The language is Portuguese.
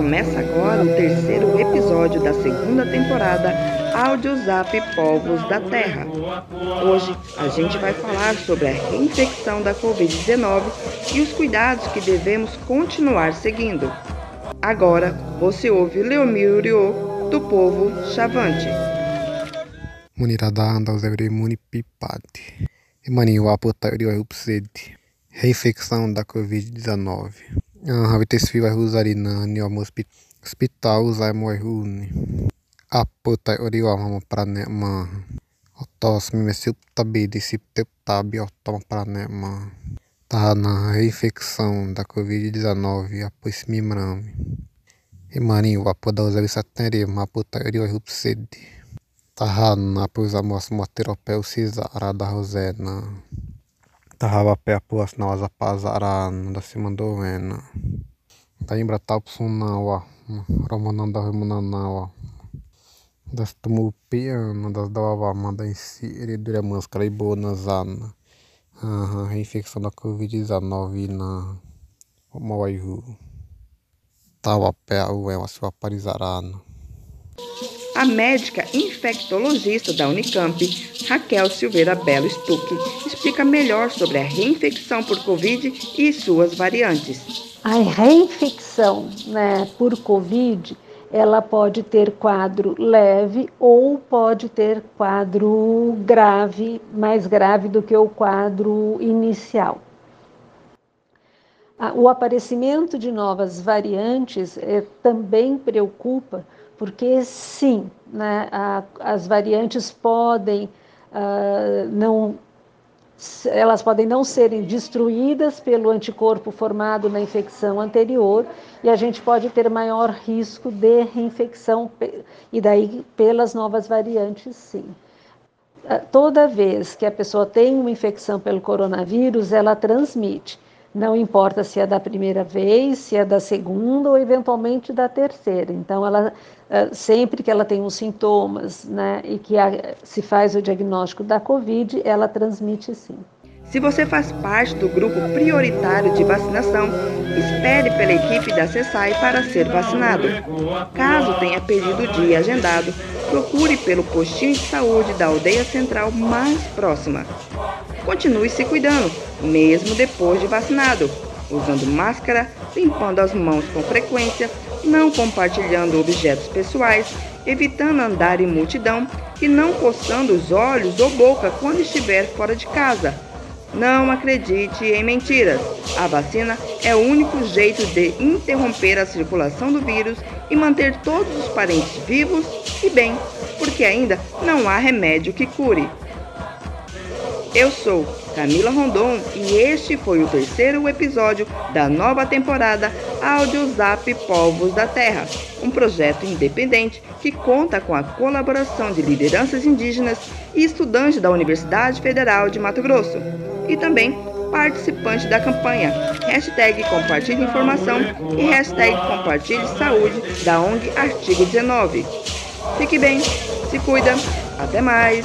Começa agora o terceiro episódio da segunda temporada Audiozap Povos da Terra. Hoje a gente vai falar sobre a reinfecção da Covid-19 e os cuidados que devemos continuar seguindo. Agora você ouve Leomírio do povo Chavante. Upsedi. Reinfecção da Covid-19. Ah, vitesfi vai usari na ni wa hospital usai mo huni. Apo tauri wa mama prane ma. Otos mi mesip tabi sip tep tabi otom prane ma. Tá na reinfecção da Covid-19 após mimrame. Imani wapo da uzari satneri ma apo tauri wa upsedi. Tahana após a moça moteropeu cisara da Rosena. Tahava pé após na wasa pazara da cima do vena. Ta imbra tapsu nawa. Romananda remunanawa. Das tumupiana das dava manda em si dura máscara e boa na zana. A reinfecção da Covid-19 na Mauaihu. Tava A médica infectologista da Unicamp, Raquel Silveira Belo Stuck, explica melhor sobre a reinfecção por Covid e suas variantes. A reinfecção né, por Covid ela pode ter quadro leve ou pode ter quadro grave, mais grave do que o quadro inicial. O aparecimento de novas variantes é, também preocupa porque sim, né, a, as variantes podem uh, não elas podem não serem destruídas pelo anticorpo formado na infecção anterior e a gente pode ter maior risco de reinfecção e daí pelas novas variantes, sim. Toda vez que a pessoa tem uma infecção pelo coronavírus, ela transmite. Não importa se é da primeira vez, se é da segunda ou eventualmente da terceira. Então, ela eh, sempre que ela tem os sintomas, né, e que se faz o diagnóstico da COVID, ela transmite sim. Se você faz parte do grupo prioritário de vacinação, espere pela equipe da CESAI para ser vacinado. Caso tenha perdido o dia agendado, procure pelo postinho de saúde da aldeia central mais próxima. Continue se cuidando, mesmo depois de vacinado, usando máscara, limpando as mãos com frequência, não compartilhando objetos pessoais, evitando andar em multidão e não coçando os olhos ou boca quando estiver fora de casa não acredite em mentiras. A vacina é o único jeito de interromper a circulação do vírus e manter todos os parentes vivos e bem, porque ainda não há remédio que cure. Eu sou Camila Rondon e este foi o terceiro episódio da nova temporada Audiozap Povos da Terra, um projeto independente que conta com a colaboração de lideranças indígenas e estudantes da Universidade Federal de Mato Grosso e também participante da campanha hashtag Compartilhe Informação e hashtag Compartilhe Saúde da ONG Artigo 19. Fique bem, se cuida, até mais!